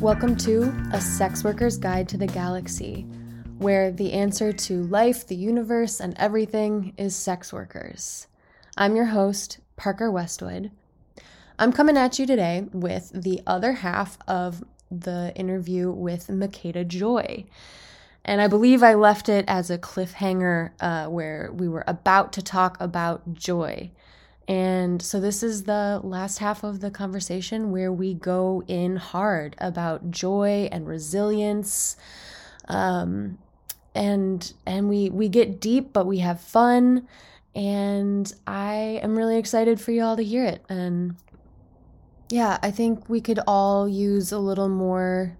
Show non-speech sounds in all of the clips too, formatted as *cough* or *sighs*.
Welcome to A Sex Worker's Guide to the Galaxy, where the answer to life, the universe, and everything is sex workers. I'm your host, Parker Westwood. I'm coming at you today with the other half of the interview with Makeda Joi. And I believe I left it as a cliffhanger uh, where we were about to talk about joy. And so, this is the last half of the conversation where we go in hard about joy and resilience. Um, and and we we get deep, but we have fun. And I am really excited for you all to hear it. And yeah, I think we could all use a little more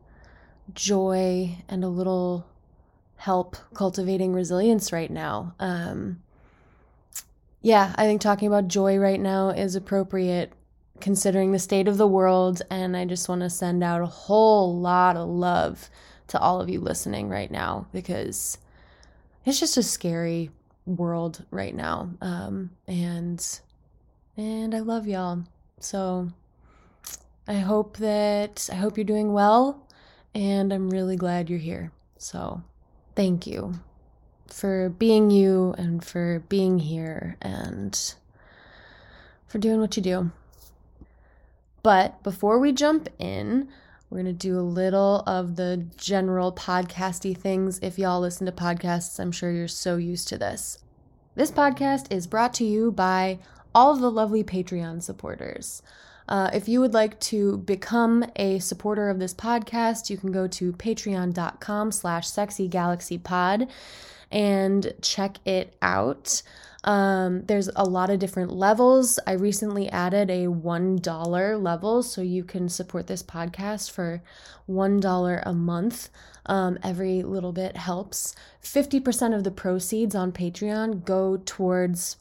joy and a little help cultivating resilience right now. Um, yeah, I think talking about joy right now is appropriate considering the state of the world. And I just want to send out a whole lot of love to all of you listening right now because it's just a scary world right now. Um, and and I love y'all. So I hope that I hope you're doing well and I'm really glad you're here. So thank you for being you and for being here and for doing what you do. But before we jump in, we're going to do a little of the general podcasty things. If y'all listen to podcasts, I'm sure you're so used to this. This podcast is brought to you by all of the lovely Patreon supporters. Uh, if you would like to become a supporter of this podcast, you can go to patreon.com slash sexygalaxypod and check it out. Um, there's a lot of different levels. I recently added a $1 level, so you can support this podcast for $1 a month. Um, every little bit helps. 50% of the proceeds on Patreon go towards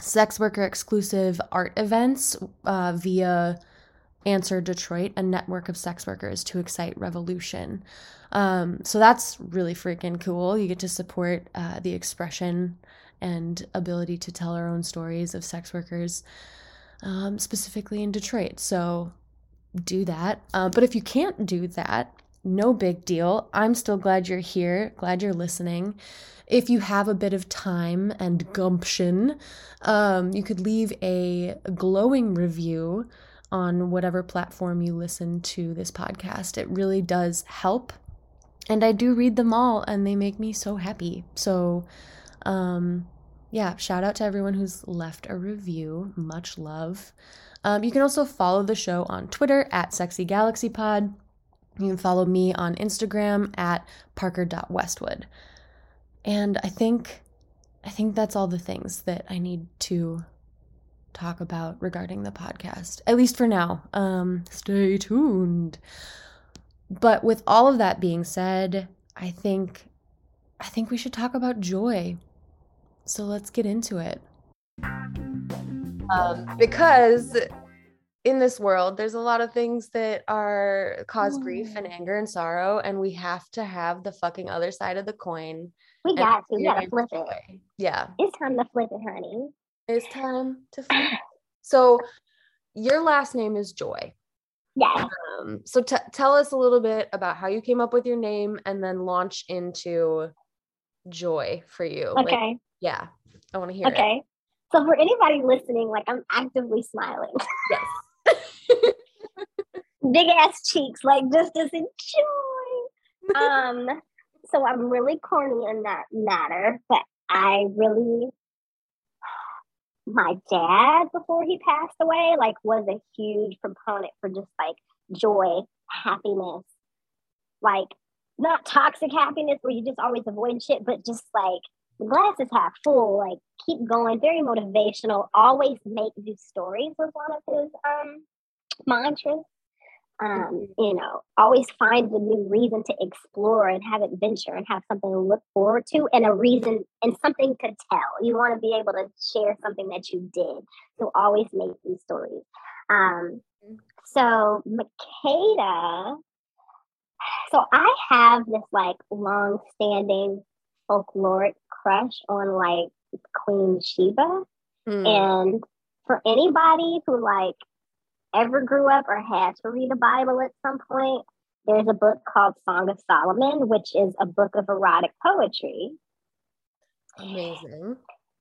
sex worker exclusive art events uh, via Answer Detroit, a network of sex workers to excite revolution. Um, so that's really freaking cool. You get to support uh, the expression and ability to tell our own stories of sex workers, um, specifically in Detroit. So do that. Uh, but if you can't do that, no big deal. I'm still glad you're here, glad you're listening. If you have a bit of time and gumption, um, you could leave a glowing review on whatever platform you listen to this podcast. It really does help and I do read them all and they make me so happy. So, um, yeah, shout out to everyone who's left a review. Much love. Um, you can also follow the show on Twitter at SexyGalaxyPod. You can follow me on Instagram at parker.westwood. And I think I think that's all the things that I need to talk about regarding the podcast. At least for now. Um, stay tuned. But with all of that being said, I think I think we should talk about joy. So let's get into it. Um, because in this world, there's a lot of things that are cause grief and anger and sorrow, and we have to have the fucking other side of the coin. We got to. We gotta flip joy. it. Yeah. It's time to flip it, honey. It's time to flip. so, your last name is Joi. Yeah. Um, so t- tell us a little bit about how you came up with your name and then launch into joy for you. Okay. Like, yeah. I want to hear okay. It. So for anybody listening, like I'm actively smiling. Yes. *laughs* *laughs* Big ass cheeks, like just as enjoy. *laughs* um, so I'm really corny in that matter, but I really my dad before he passed away like was a huge proponent for just like joy happiness. Like not toxic happiness where you just always avoid shit but just like the glass is half full like keep going very motivational always make new stories was one of his um mantras um, you know, always find the new reason to explore and have adventure and have something to look forward to and a reason and something to tell. You want to be able to share something that you did. So always make these stories. Um, so Makeda, so I have this like long standing folkloric crush on like Queen Sheba. Mm. And for anybody who like ever grew up or had to read the Bible at some point, there's a book called Song of Solomon, which is a book of erotic poetry. Amazing.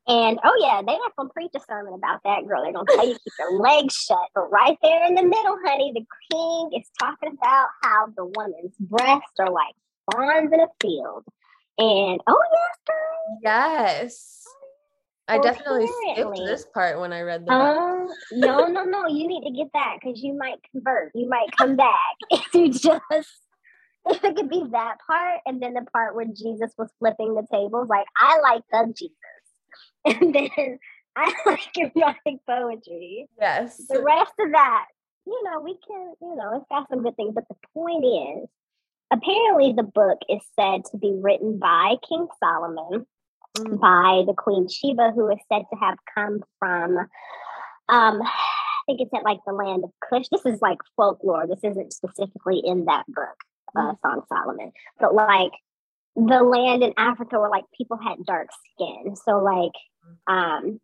And oh yeah, they not gonna preach a sermon about that girl. They're gonna tell you keep your legs shut. But right there in the middle, honey, the king is talking about how the woman's breasts are like fawns in a field. And oh yes, girl. Yes. I definitely skipped this part when I read the um, no, no, no. You need to get that because you might convert. You might come back *laughs* if you just if it could be that part and then the part where Jesus was flipping the tables. Like I like the Jesus. *laughs* And then *laughs* I like erotic poetry. Yes. The rest of that, you know, we can, you know, it's got some good things. But the point is, apparently the book is said to be written by King Solomon. By the Queen Sheba, who is said to have come from, um, I think it's at like the land of Cush. This is like folklore. This isn't specifically in that book, uh, mm. Song Solomon, but like the land in Africa where like people had dark skin. So like, um,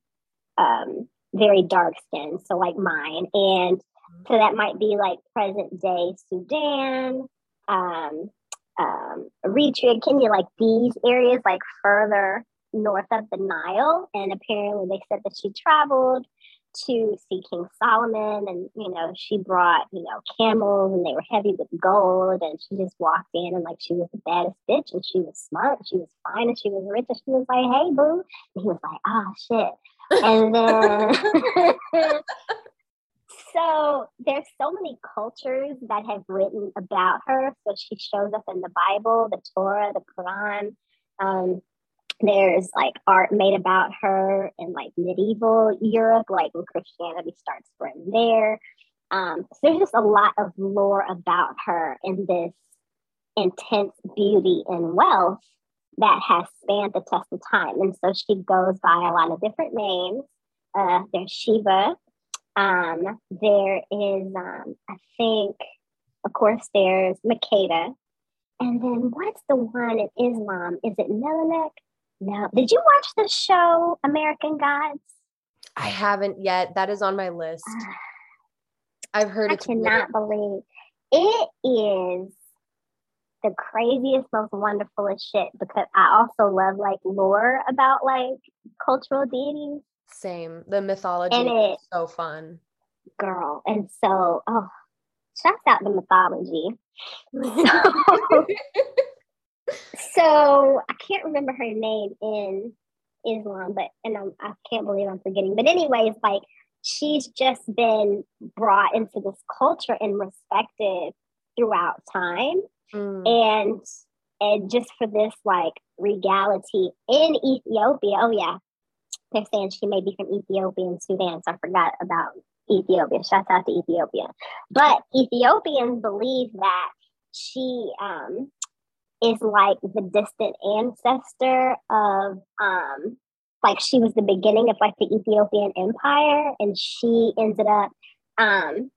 um, very dark skin. So like mine, and so that might be like present day Sudan, um, um, Eritrea, Kenya, like these areas, like further north of the Nile. And apparently they said that she traveled to see King Solomon and you know she brought you know camels and they were heavy with gold and she just walked in and like she was the baddest bitch and she was smart and she was fine and she was rich and she was like hey boo and he was like oh shit and then *laughs* so there's so many cultures that have written about her so she shows up in the Bible the Torah the Quran um, there's like art made about her in like medieval Europe, like when Christianity starts spreading there. Um, so there's just a lot of lore about her in this intense beauty and wealth that has spanned the test of time. And so she goes by a lot of different names. Uh, there's Sheba. Um, there is, um, I think, of course, there's Makeda. And then what's the one in Islam? Is it Melanek? No. Did you watch the show American Gods? I haven't yet. That is on my list. *sighs* I've heard I cannot believe it is the craziest, most wonderfulest shit because I also love like lore about like cultural deities. Same. The mythology and it, is so fun. Girl. And so, oh, shouts out the mythology. *laughs* So, I can't remember her name in Islam, but and I'm, I can not believe I'm forgetting. But anyways, like she's just been brought into this culture and respected throughout time, mm. and and just for this like regality in Ethiopia. Oh yeah, they're saying she may be from Ethiopia and Sudan, so I forgot about Ethiopia. Shout out to Ethiopia. But Ethiopians believe that she um is like the distant ancestor of um like she was the beginning of like the Ethiopian Empire and she ended up um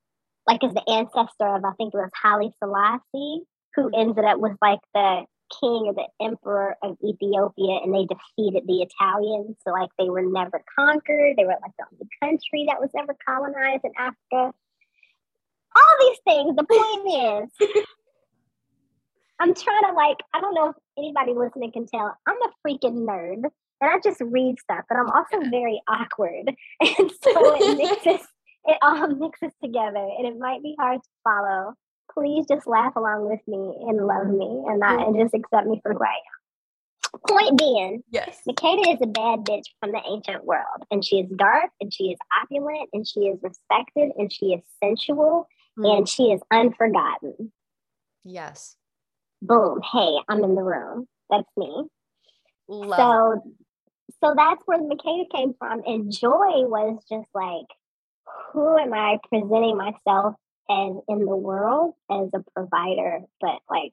like as the ancestor of I think it was Haile Selassie who ended up was like the king or the emperor of Ethiopia and they defeated the Italians so like they were never conquered. They were like the only country that was ever colonized in Africa. All these things the point is *laughs* I'm trying to like, I don't know if anybody listening can tell, I'm a freaking nerd and I just read stuff, but I'm also very awkward. *laughs* And *laughs* so it mixes, it all mixes together and it might be hard to follow. Please just laugh along with me and love me and not and just accept me for who I am. Point being, yes, Makeda is a bad bitch from the ancient world, and she is dark, and she is opulent, and she is respected, and she is sensual, mm. and she is unforgotten. Yes boom, hey, I'm in the room. That's me. Love. So so that's where the Makeda came from. And joy was just like, who am I presenting myself as in the world as a provider? But like,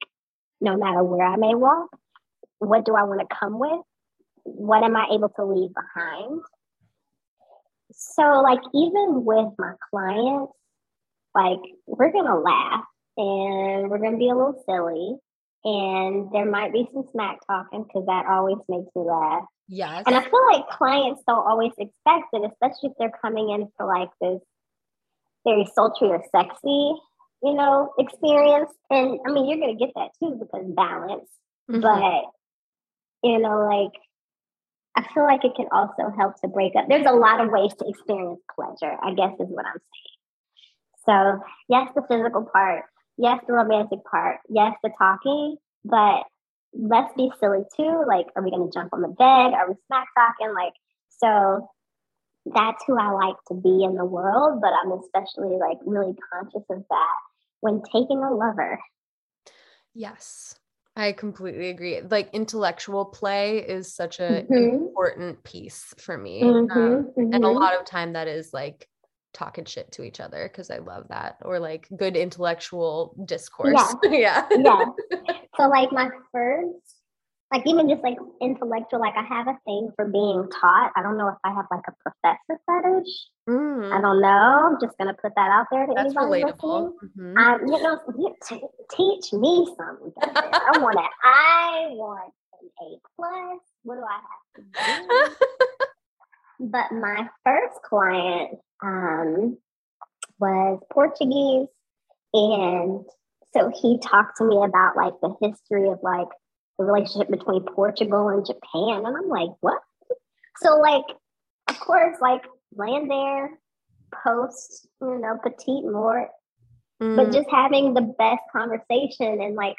no matter where I may walk, what do I want to come with? What am I able to leave behind? So, like, even with my clients, like, we're going to laugh and we're going to be a little silly and there might be some smack talking because that always makes me laugh. Yes. And I feel like clients don't always expect it, especially if they're coming in for like this very sultry or sexy, you know, experience. And I mean, you're going to get that too because balance. Mm-hmm. But, you know, like, I feel like it can also help to break up. There's a lot of ways to experience pleasure, I guess is what I'm saying. So, yes, the physical part, yes, the romantic part, yes, the talking, but let's be silly too. Like, are we going to jump on the bed? Are we smack talking? Like, so that's who I like to be in the world, but I'm especially like really conscious of that when taking a lover. Yes. I completely agree. Like intellectual play is such an mm-hmm. important piece for me. Mm-hmm, um, mm-hmm. And a mm-hmm. lot of time that is like talking shit to each other because I love that or like good intellectual discourse. Yeah. *laughs* yeah. yeah. So like my first like even just like intellectual, like I have a thing for being taught. I don't know if I have like a professor fetish. Mm. I don't know. I'm just gonna put that out there to That's anybody relatable. Mm-hmm. Um, you know, t- teach me something. I want it. *laughs* I want an A plus. What do I have to do? *laughs* but my first client um, was Portuguese, and so he talked to me about like the history of like the relationship between Portugal and Japan. And I'm like, what? So, like, of course, like, land there, post, you know, petite mort, mm. but just having the best conversation and, like,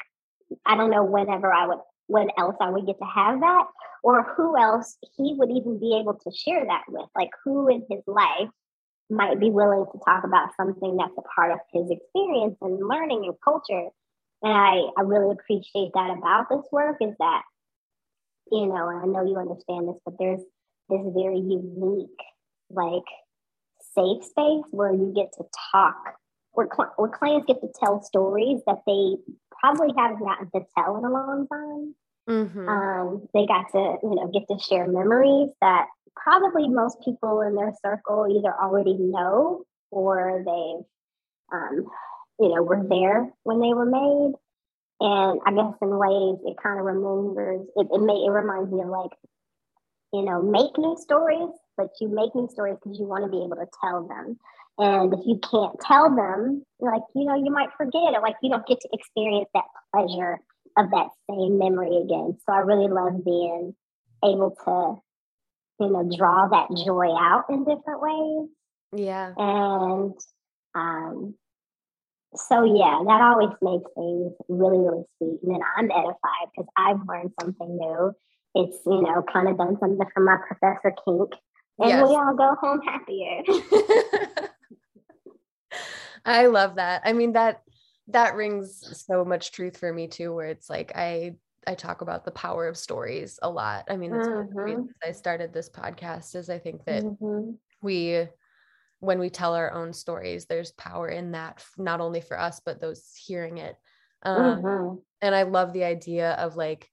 I don't know whenever I would, when else I would get to have that, or who else he would even be able to share that with. Like, who in his life might be willing to talk about something that's a part of his experience and learning and culture and I, I really appreciate that about this work is that, you know, and I know you understand this, but there's this very unique, like, safe space where you get to talk, where, cl- where clients get to tell stories that they probably haven't gotten to tell in a long time. Mm-hmm. Um, they got to, you know, get to share memories that probably most people in their circle either already know or they've um, you know, were there when they were made. And I guess in ways it kind of remembers it, it may it reminds me of like, you know, make new stories, but you make new stories because you want to be able to tell them. And if you can't tell them, like, you know, you might forget it. Like you don't get to experience that pleasure of that same memory again. So I really love being able to, you know, draw that joy out in different ways. Yeah. And um, so yeah, that always makes things really, really sweet. And then I'm edified because I've learned something new. It's, you know, kind of done something for my professor kink. And yes. we all go home happier. *laughs* I love that. I mean that that rings so much truth for me too, where it's like I I talk about the power of stories a lot. I mean, that's mm-hmm. one of the reasons I started this podcast is I think that mm-hmm. we when we tell our own stories there's power in that not only for us but those hearing it um, mm-hmm. and i love the idea of like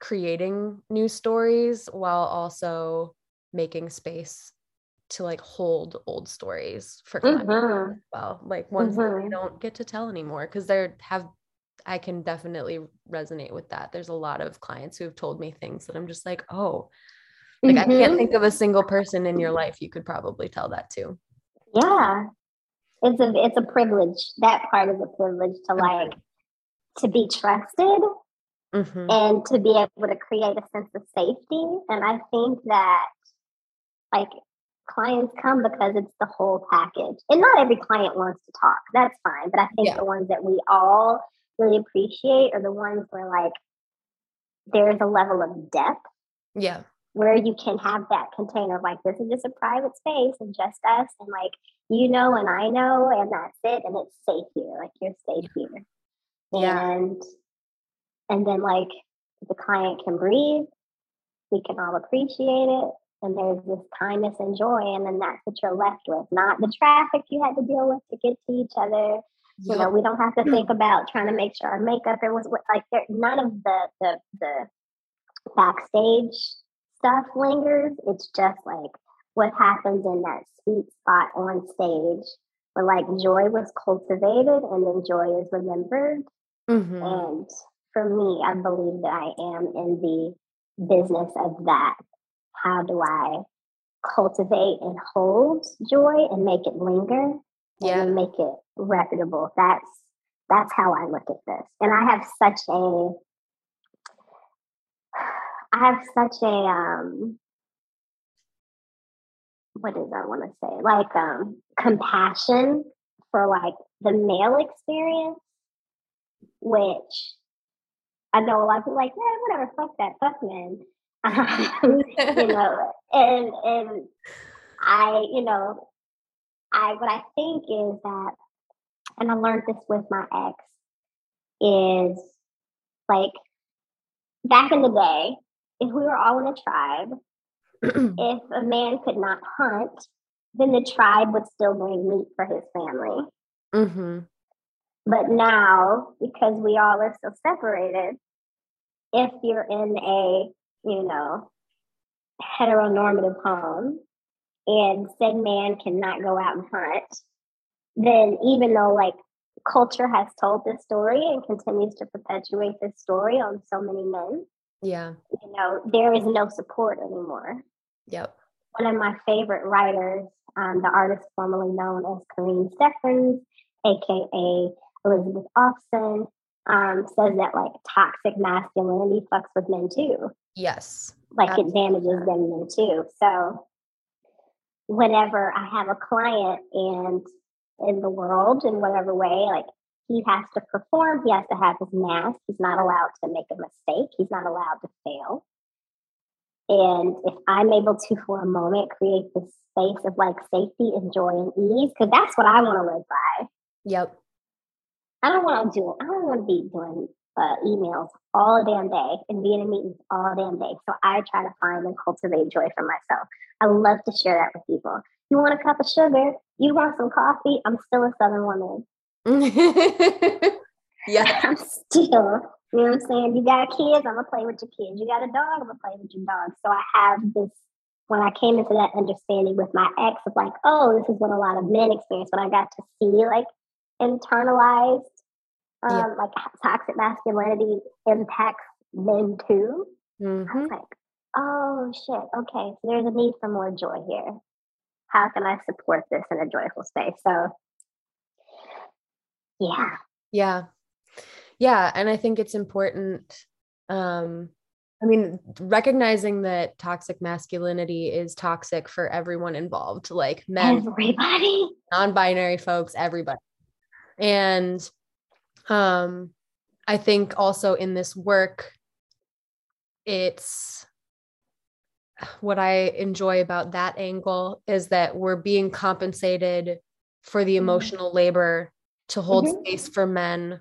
creating new stories while also making space to like hold old stories for mm-hmm. well like ones mm-hmm. that we mm-hmm. don't get to tell anymore because there have i can definitely resonate with that there's a lot of clients who have told me things that i'm just like oh like mm-hmm. I can't mm-hmm. think of a single person in your life you could probably tell that to. Yeah. It's a it's a privilege. That part is a privilege to like to be trusted mm-hmm. and to be able to create a sense of safety. And I think that like clients come because it's the whole package. And not every client wants to talk. That's fine. But I think yeah. the ones that we all really appreciate are the ones where like there's a level of depth. Yeah where you can have that container like this is just a private space and just us and like you know and I know and that's it and it's safe here like you're safe here yeah. and and then like the client can breathe we can all appreciate it and there's this kindness and joy and then that's what you're left with not the traffic you had to deal with to get to each other you know we don't have to think about trying to make sure our makeup it was like there none of the the the backstage stuff lingers. It's just like what happens in that sweet spot on stage where like joy was cultivated and then joy is remembered. Mm-hmm. And for me, I believe that I am in the business of that. How do I cultivate and hold joy and make it linger yeah. and make it reputable? That's that's how I look at this. And I have such a I have such a um what does I want to say? Like um compassion for like the male experience, which I know a lot of people like, yeah, whatever, fuck that, fuck men. Um, *laughs* you know, and and I, you know, I what I think is that, and I learned this with my ex, is like back in the day, if we were all in a tribe, *clears throat* if a man could not hunt, then the tribe would still bring meat for his family. Mm-hmm. But now, because we all are so separated, if you're in a, you know, heteronormative home and said man cannot go out and hunt, then even though like culture has told this story and continues to perpetuate this story on so many men, yeah, you know, there is no support anymore. Yep. One of my favorite writers, um, the artist formerly known as Karrine Steffans, aka Elizabeth Olsen, um, says that like toxic masculinity fucks with men too. Yes. Like Absolutely. it damages them then too. So whenever I have a client and in the world in whatever way, like he has to perform, he has to have his mask, he's not allowed to make a mistake, he's not allowed to fail. And if I'm able to, for a moment, create this space of like safety and joy and ease, because that's what I want to live by. Yep. I don't want to do, I don't want to be doing uh, emails all damn day and being in meetings all damn day. So I try to find and cultivate joy for myself. I love to share that with people. You want a cup of sugar? You want some coffee? I'm still a Southern woman. *laughs* yeah. *laughs* I'm still you know what I'm saying? You got kids, I'm gonna play with your kids. You got a dog, I'm gonna play with your dog. So I have this when I came into that understanding with my ex of like, oh, this is what a lot of men experience. When I got to see like internalized, um, yeah. like toxic masculinity impacts men too. Mm-hmm. I was like, oh shit, okay, so there's a need for more joy here. How can I support this in a joyful space? So, yeah, yeah, yeah and i think it's important um i mean recognizing that toxic masculinity is toxic for everyone involved like men everybody *laughs* non-binary folks everybody and um i think also in this work it's what i enjoy about that angle is that we're being compensated for the mm-hmm. emotional labor to hold mm-hmm. space for men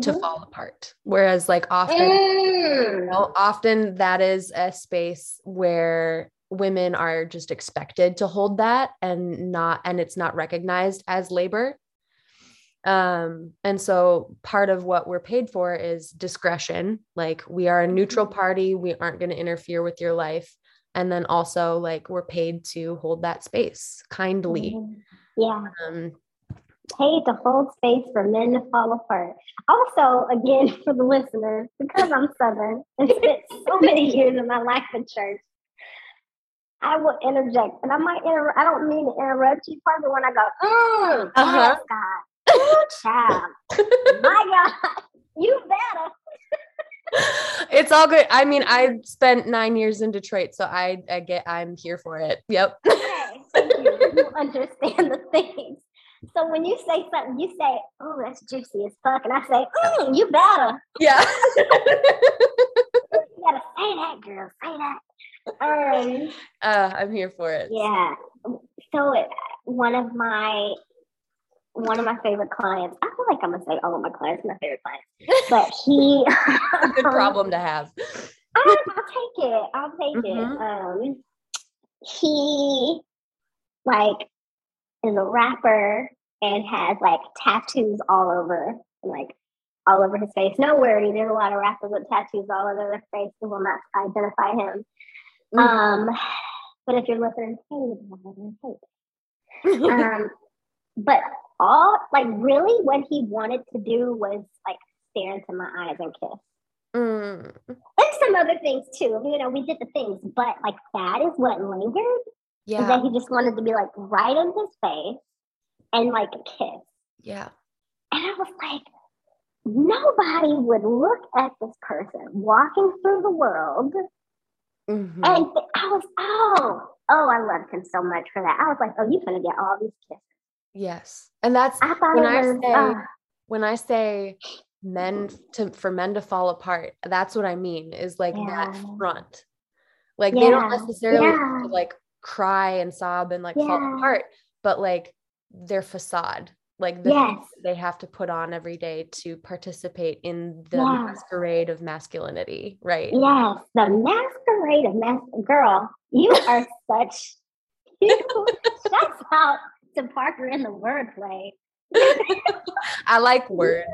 to mm-hmm. fall apart. Whereas like often, mm. you know, often that is a space where women are just expected to hold that and not and it's not recognized as labor. Um, and so part of what we're paid for is discretion. Like we are a neutral mm-hmm. party, we aren't going to interfere with your life. And then also like we're paid to hold that space kindly. Mm-hmm. Yeah. Um, paid to hold space for men to fall apart. Also, again, *laughs* for the listeners, because I'm Southern *laughs* and spent so many years of my life in church, I will interject, and I might inter- I don't mean to interrupt you, probably when I go, mm, uh-huh. God, Ooh, child, my God, you better. *laughs* it's all good. I mean, I spent nine years in Detroit, so I, I get I'm here for it. Yep. *laughs* Okay, so you, you understand the things. So when you say something, you say, "Oh, that's juicy as fuck," and I say, mm, "You better." Yeah. *laughs* you gotta say that, girl. Say that. Um, uh, I'm here for it. Yeah. So it, one of my one of my favorite clients. I feel like I'm gonna say all of my clients my favorite clients, *laughs* but he a good *laughs* problem to have. I, will take it. I'll take mm-hmm. it. Um, he like is a rapper and has like tattoos all over, like all over his face. No worry, there's a lot of rappers with tattoos all over their face who will not identify him. Mm-hmm. Um, but if you're listening, hey, *laughs* um, but all like really what he wanted to do was like stare into my eyes and kiss. Mm. And some other things too. You know, we did the things, but like that is what lingered. Yeah. Is that he just wanted to be like right in his face and like a kiss. Yeah. And I was like, nobody would look at this person walking through the world. Mm-hmm. And I was, oh, oh, I loved him so much for that. I was like, oh, you're gonna get all these kisses. Yes. And that's I when I was, say uh, when I say men to for men to fall apart, that's what I mean is like yeah. that front. Like yeah. they don't necessarily yeah. like cry and sob and like fall apart, but like their facade like the yes. they have to put on every day to participate in the masquerade of masculinity, right? Yes, the masquerade of mas girl. You are *laughs* such that's how to Parker in the wordplay. *laughs* I like *laughs* words.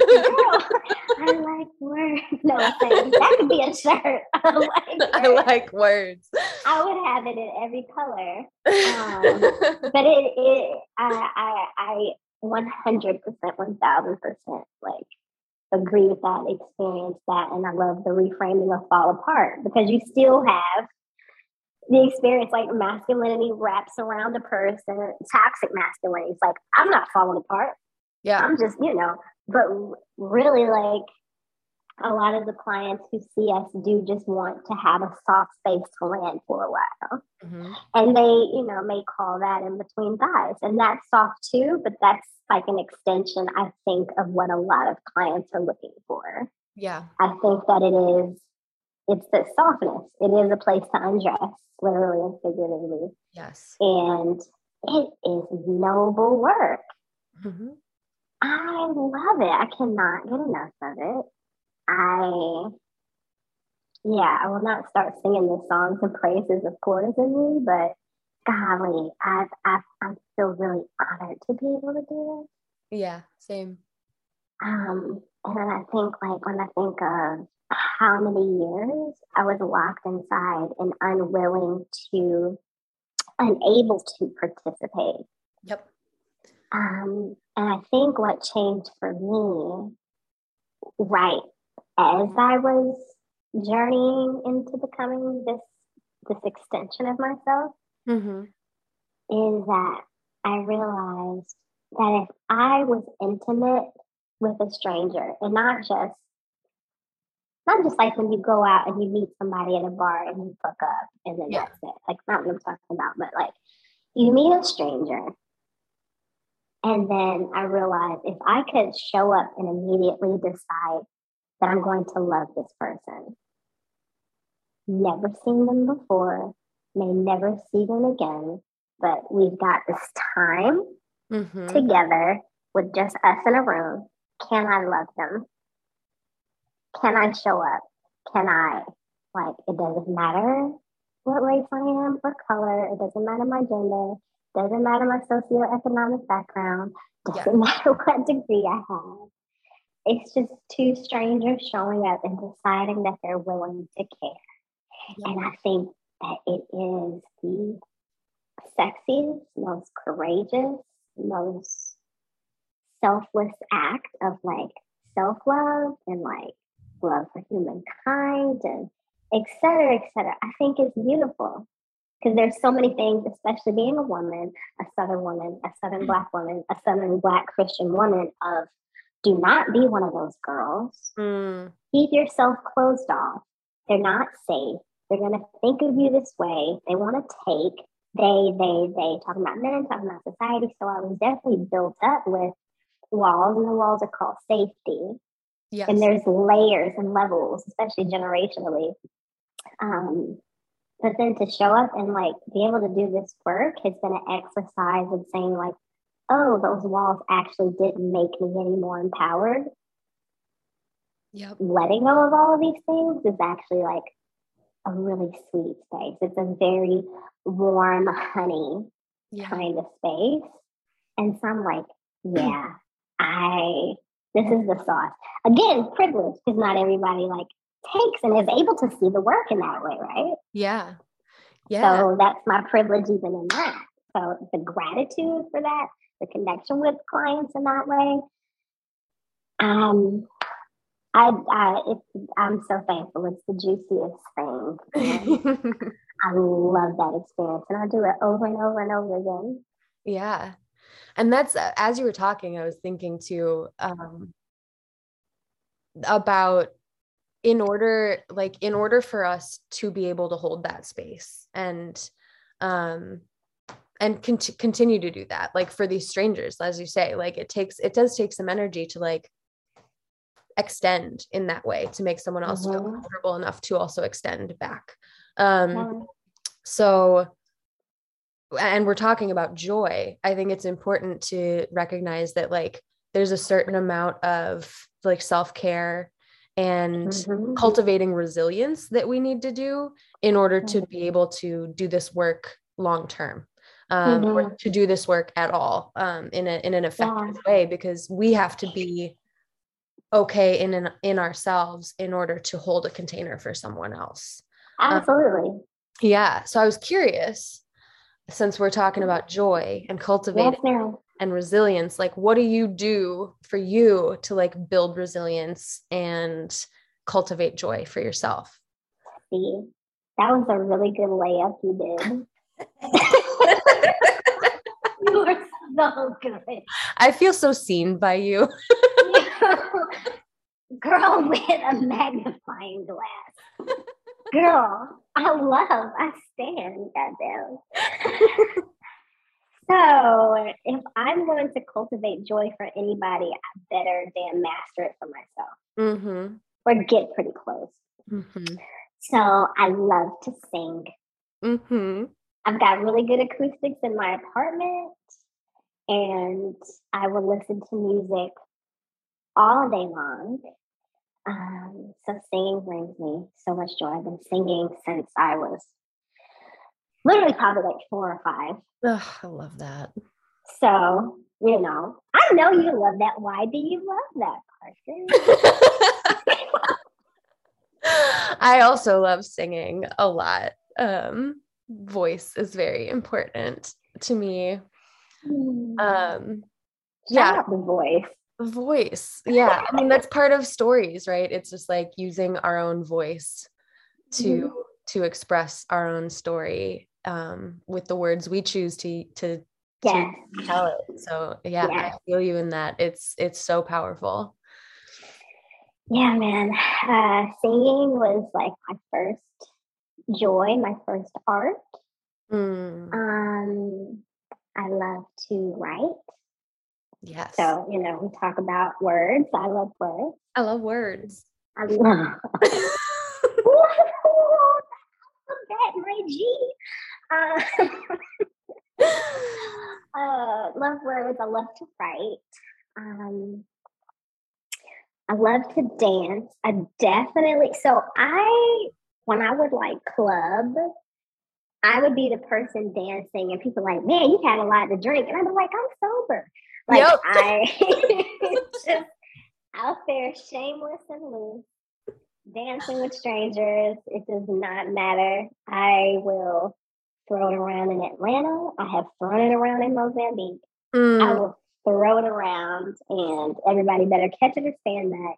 I like *laughs* words. No, that could be a shirt. I like, I like, words. I would have it in every color. Um, but it, it, I, I, I 100%, 1000% like agree with that, experience that. And I love the reframing of fall apart because you still have the experience like masculinity wraps around a person, toxic masculinity. It's like, I'm not falling apart. Yeah. I'm just, you know, but really like a lot of the clients who see us do just want to have a soft space to land for a while. Mm-hmm. And they, you know, may call that in between thighs. And that's soft too, but that's like an extension, I think, of what a lot of clients are looking for. Yeah. I think that it is, it's the softness. It is a place to undress, literally and figuratively. Yes. And it is noble work. Mm-hmm. I love it. I cannot get enough of it. I, yeah, I will not start singing the songs and praises of courtesanry, but golly, I, I, I feel really honored to be able to do this. Yeah, same. Um, and then I think, like, when I think of how many years I was locked inside and unwilling to, unable to participate. Yep. Um, and I think what changed for me, right as I was journeying into becoming this this extension of myself, mm-hmm. is that I realized that if I was intimate with a stranger and not just not just like when you go out and you meet somebody at a bar and you fuck up and then yeah. that's it. Like not what I'm talking about, but like you meet a stranger and then I realized if I could show up and immediately decide that I'm going to love this person, never seen them before, may never see them again, but we've got this time mm-hmm. together with just us in a room. Can I love them? Can I show up? Can I, like, it doesn't matter what race I am or color, it doesn't matter my gender, doesn't matter my socioeconomic background, doesn't yeah. matter *laughs* what degree I have. It's just two strangers showing up and deciding that they're willing to care. Yeah. And I think that it is the sexiest, most courageous, most selfless act of like self love and like love for humankind and et cetera, et cetera. I think it's beautiful because there's so many things, especially being a woman, a Southern woman, a Southern Black woman, a Southern Black Christian woman, of do not be one of those girls. Mm. Keep yourself closed off. They're not safe. They're going to think of you this way. They want to take. They, they, they, talking about men, talking about society. So I was definitely built up with walls, and the walls are called safety. Yes. And there's layers and levels, especially generationally. Um, but then to show up and like be able to do this work has been an exercise of saying like, oh, those walls actually didn't make me any more empowered. Yep. Letting go of all of these things is actually like a really sweet space. It's a very warm, honey yeah. kind of space. And so I'm like, *clears throat* yeah, I, this is the sauce. Again, privilege, because not everybody like takes and is able to see the work in that way, right? Yeah. Yeah. So that's my privilege even in that. So the gratitude for that, the connection with clients in that way. Um, I, I it's, I'm so thankful. It's the juiciest thing. *laughs* I love that experience, and I do it over and over and over again. Yeah, and that's as you were talking, I was thinking too um, about in order like in order for us to be able to hold that space and um and con- continue to do that like for these strangers as you say like it takes it does take some energy to like extend in that way to make someone else mm-hmm. feel comfortable enough to also extend back um mm-hmm. so and we're talking about joy i think it's important to recognize that like there's a certain amount of like self-care and mm-hmm. cultivating resilience that we need to do in order to mm-hmm. be able to do this work long term um, mm-hmm. or to do this work at all um, in, a, in an effective yeah. way because we have to be okay in an, in ourselves in order to hold a container for someone else absolutely um, yeah so i was curious since we're talking about joy and cultivating yes, and resilience like what do you do for you to like build resilience and cultivate joy for yourself? See that was a really good layup you did. *laughs* *laughs* You are so good. I feel so seen by you. *laughs* Girl with a magnifying glass girl i love i stand goddamn *laughs* so if I'm going to cultivate joy for anybody, I better damn master it for myself. Mm-hmm. Or get pretty close. Mm-hmm. So I love to sing. Mm-hmm. I've got really good acoustics in my apartment, and I will listen to music all day long. Um, so singing brings me so much joy. I've been singing since I was literally probably like four or five. Oh, I love that. So, you know, I know you love that. Why do you love that, Parker? *laughs* I also love singing a lot. Um, voice is very important to me. Hmm. Um, yeah, the voice. Voice. Yeah. I mean, that's part of stories, right? It's just like using our own voice to mm-hmm. to express our own story um, with the words we choose to to, to tell it. So yeah, I feel you in that. It's it's so powerful. Yeah, man. Uh, singing was like my first joy, my first art. Mm. Um, I love to write. Yes. So, you know, we talk about words. I love words. I love words. I love that, Reggie. Uh, uh, love words. I love to write. Um, I love to dance. I definitely. So I, when I would like club, I would be the person dancing, and people like, "Man, you had a lot to drink," and I'd be like, "I'm sober." Like yep. I *laughs* *laughs* just out there, shameless and loose, dancing with strangers. It does not matter. I will throw it around in Atlanta. I have thrown it around in Mozambique. Mm. I will throw it around, and everybody better catch it or stand back.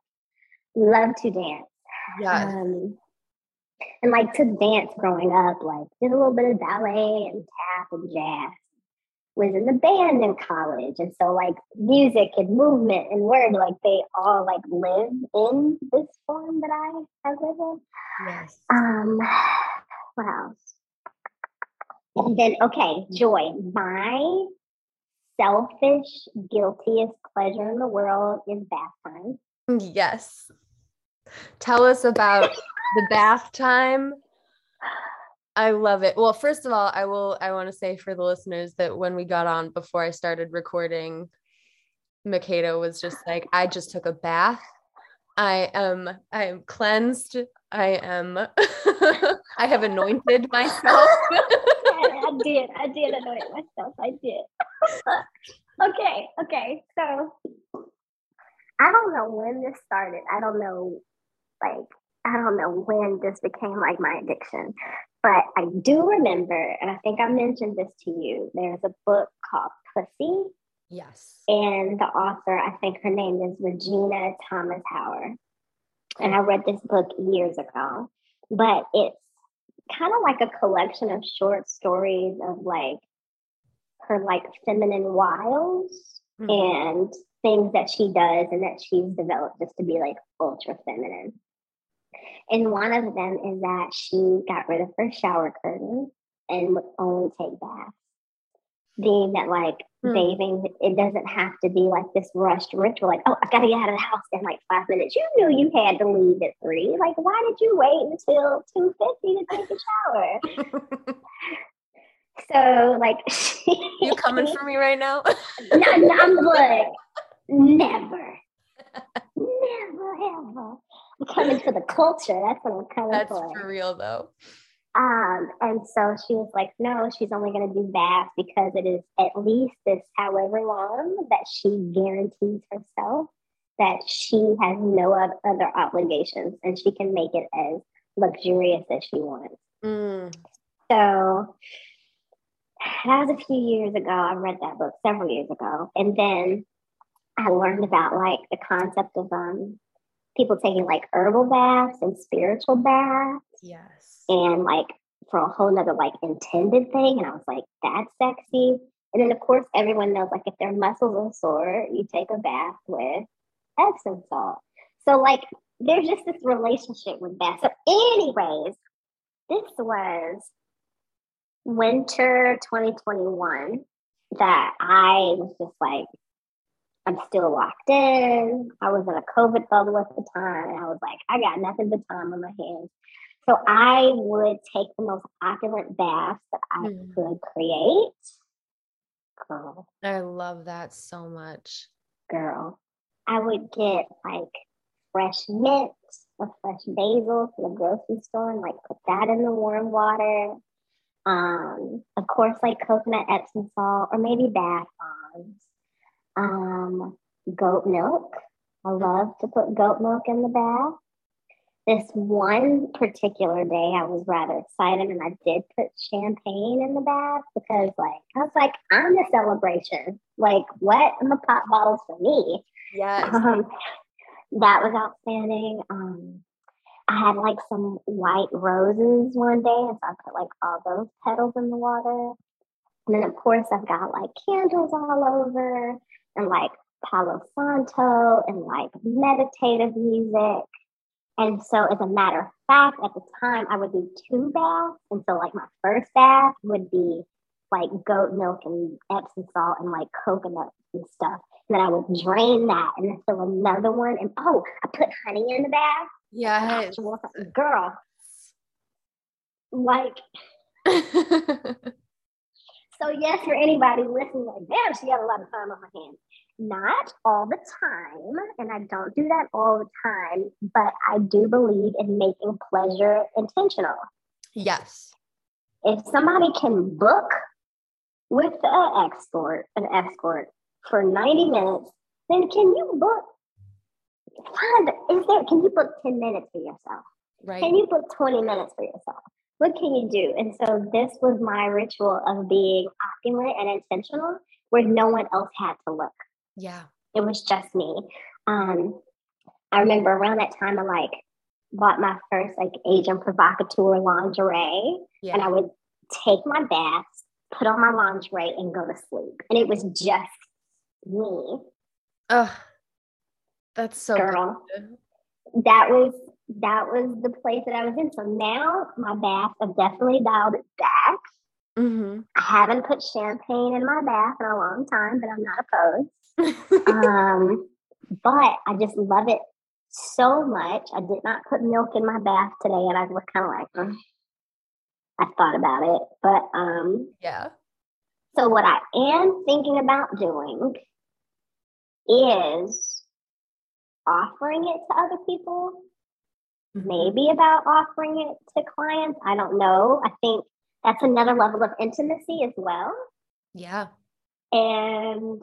Love to dance. Yeah. Um, and like to dance growing up, like did a little bit of ballet and tap and jazz. Was in the band in college, and so like music and movement and word, like they all like live in this form that I have lived in. Yes. Um, what else? And then, okay, joy. My selfish, guiltiest pleasure in the world is bath time. Yes. Tell us about the bath time. I love it. Well, first of all, I will I want to say for the listeners that when we got on before I started recording, Makeda was just like, I just took a bath. I am I am cleansed. I am *laughs* I have anointed myself. *laughs* I *laughs* did. I did anoint myself. I did. okay. Okay. So I don't know when this started. I don't know, like, I don't know when this became like my addiction. But I do remember, and I think I mentioned this to you, there's a book called Pussy. Yes. And the author, I think her name is Regina Thomas Howard. And I read this book years ago, but it's kind of like a collection of short stories of like her like feminine wiles mm-hmm. and things that she does and that she's developed just to be like ultra feminine. And one of them is that she got rid of her shower curtain and would only take baths. Being that like hmm. bathing, it doesn't have to be like this rushed ritual, like, oh, I've got to get out of the house in like five minutes. You knew you had to leave at three. Like, why did you wait until 250 to take a shower? *laughs* so like *laughs* You coming for me right now? no, no, I'm like, never. *laughs* never ever. I'm coming for the culture. That's what I'm coming That's for. That's for real though. Um, and so she was like, no, she's only going to do baths because it is at least this however long that she guarantees herself that she has no other obligations and she can make it as luxurious as she wants. Mm. So that was a few years ago. I read that book several years ago. And then I learned about like the concept of um people taking like herbal baths and spiritual baths. Yes. And like for a whole nother like intended thing. And I was like, that's sexy. And then of course everyone knows like if their muscles are sore, you take a bath with Epsom salt. So like there's just this relationship with baths. So anyways, this was winter 2021 that I was just like, I'm still locked in. I was in a COVID bubble at the time. And I was like, I got nothing but time on my hands. So I would take the most opulent baths that I mm. could create. Girl. I love that so much. Girl. I would get like fresh mint or fresh basil from the grocery store and like put that in the warm water. Um, of course, like coconut Epsom salt or maybe bath bombs um, goat milk. I love to put goat milk in the bath. This one particular day, I was rather excited and I did put champagne in the bath because, like, I was like, I'm the celebration. Like, what? I'm a pop bottles for me. Yes. *laughs* Um, that was outstanding. Um, I had like some white roses one day, and so I put like all those petals in the water. And then, of course, I've got like candles all over and like Palo Santo and like meditative music. And so, as a matter of fact, at the time, I would do two baths. And so, like, my first bath would be like goat milk and Epsom salt and like coconut and stuff. And then I would drain that and then fill another one. And oh, I put honey in the bath. Yeah. Girl. Like, *laughs* So yes, for anybody listening, like, damn, she had a lot of time on her hands. Not all the time, and I don't do that all the time, but I do believe in making pleasure intentional. Yes. If somebody can book with an escort, an escort for 90 minutes, then can you book find is there can you book 10 minutes for yourself? Right. Can you book 20 minutes for yourself? What can you do? And so this was my ritual of being opulent and intentional where no one else had to look. Yeah. It was just me. Um, I remember around that time I like bought my first like agent provocateur lingerie yeah. and I would take my baths, put on my lingerie and go to sleep. And it was just me. Oh, that's so girl. Good. That was that was the place that I was in. So now my bath, I've definitely dialed it back. Mm-hmm. I haven't put champagne in my bath in a long time, but I'm not opposed. *laughs* um, but I just love it so much. I did not put milk in my bath today, and I was kind of like, mm. I thought about it, but um, yeah. So what I am thinking about doing is offering it to other people. Maybe about offering it to clients. I don't know. I think that's another level of intimacy as well. Yeah. And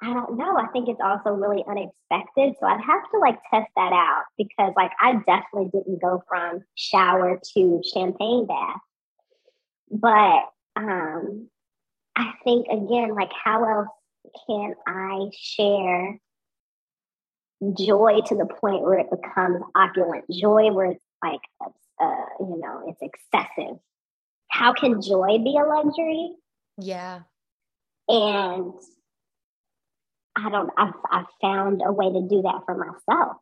I don't know. I think it's also really unexpected. So I'd have to like test that out because like I definitely didn't go from shower to champagne bath. But um I think again, like how else can I share joy to the point where it becomes opulent joy where it's like uh, you know it's excessive. How can joy be a luxury? Yeah. And i don't i've, I've found a way to do that for myself.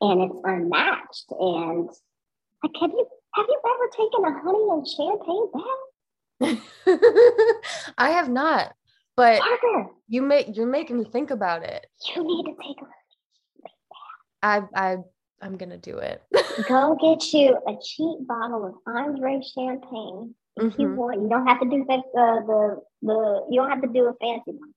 And it's unmatched. And like have you have you ever taken a honey and champagne bath? *laughs* I have not but Parker, you make you're making me think about it. You need to take a I I I'm gonna do it. Go get you a cheap bottle of Andre champagne. If mm-hmm. you want, you don't have to do the, uh, the the you don't have to do a fancy one.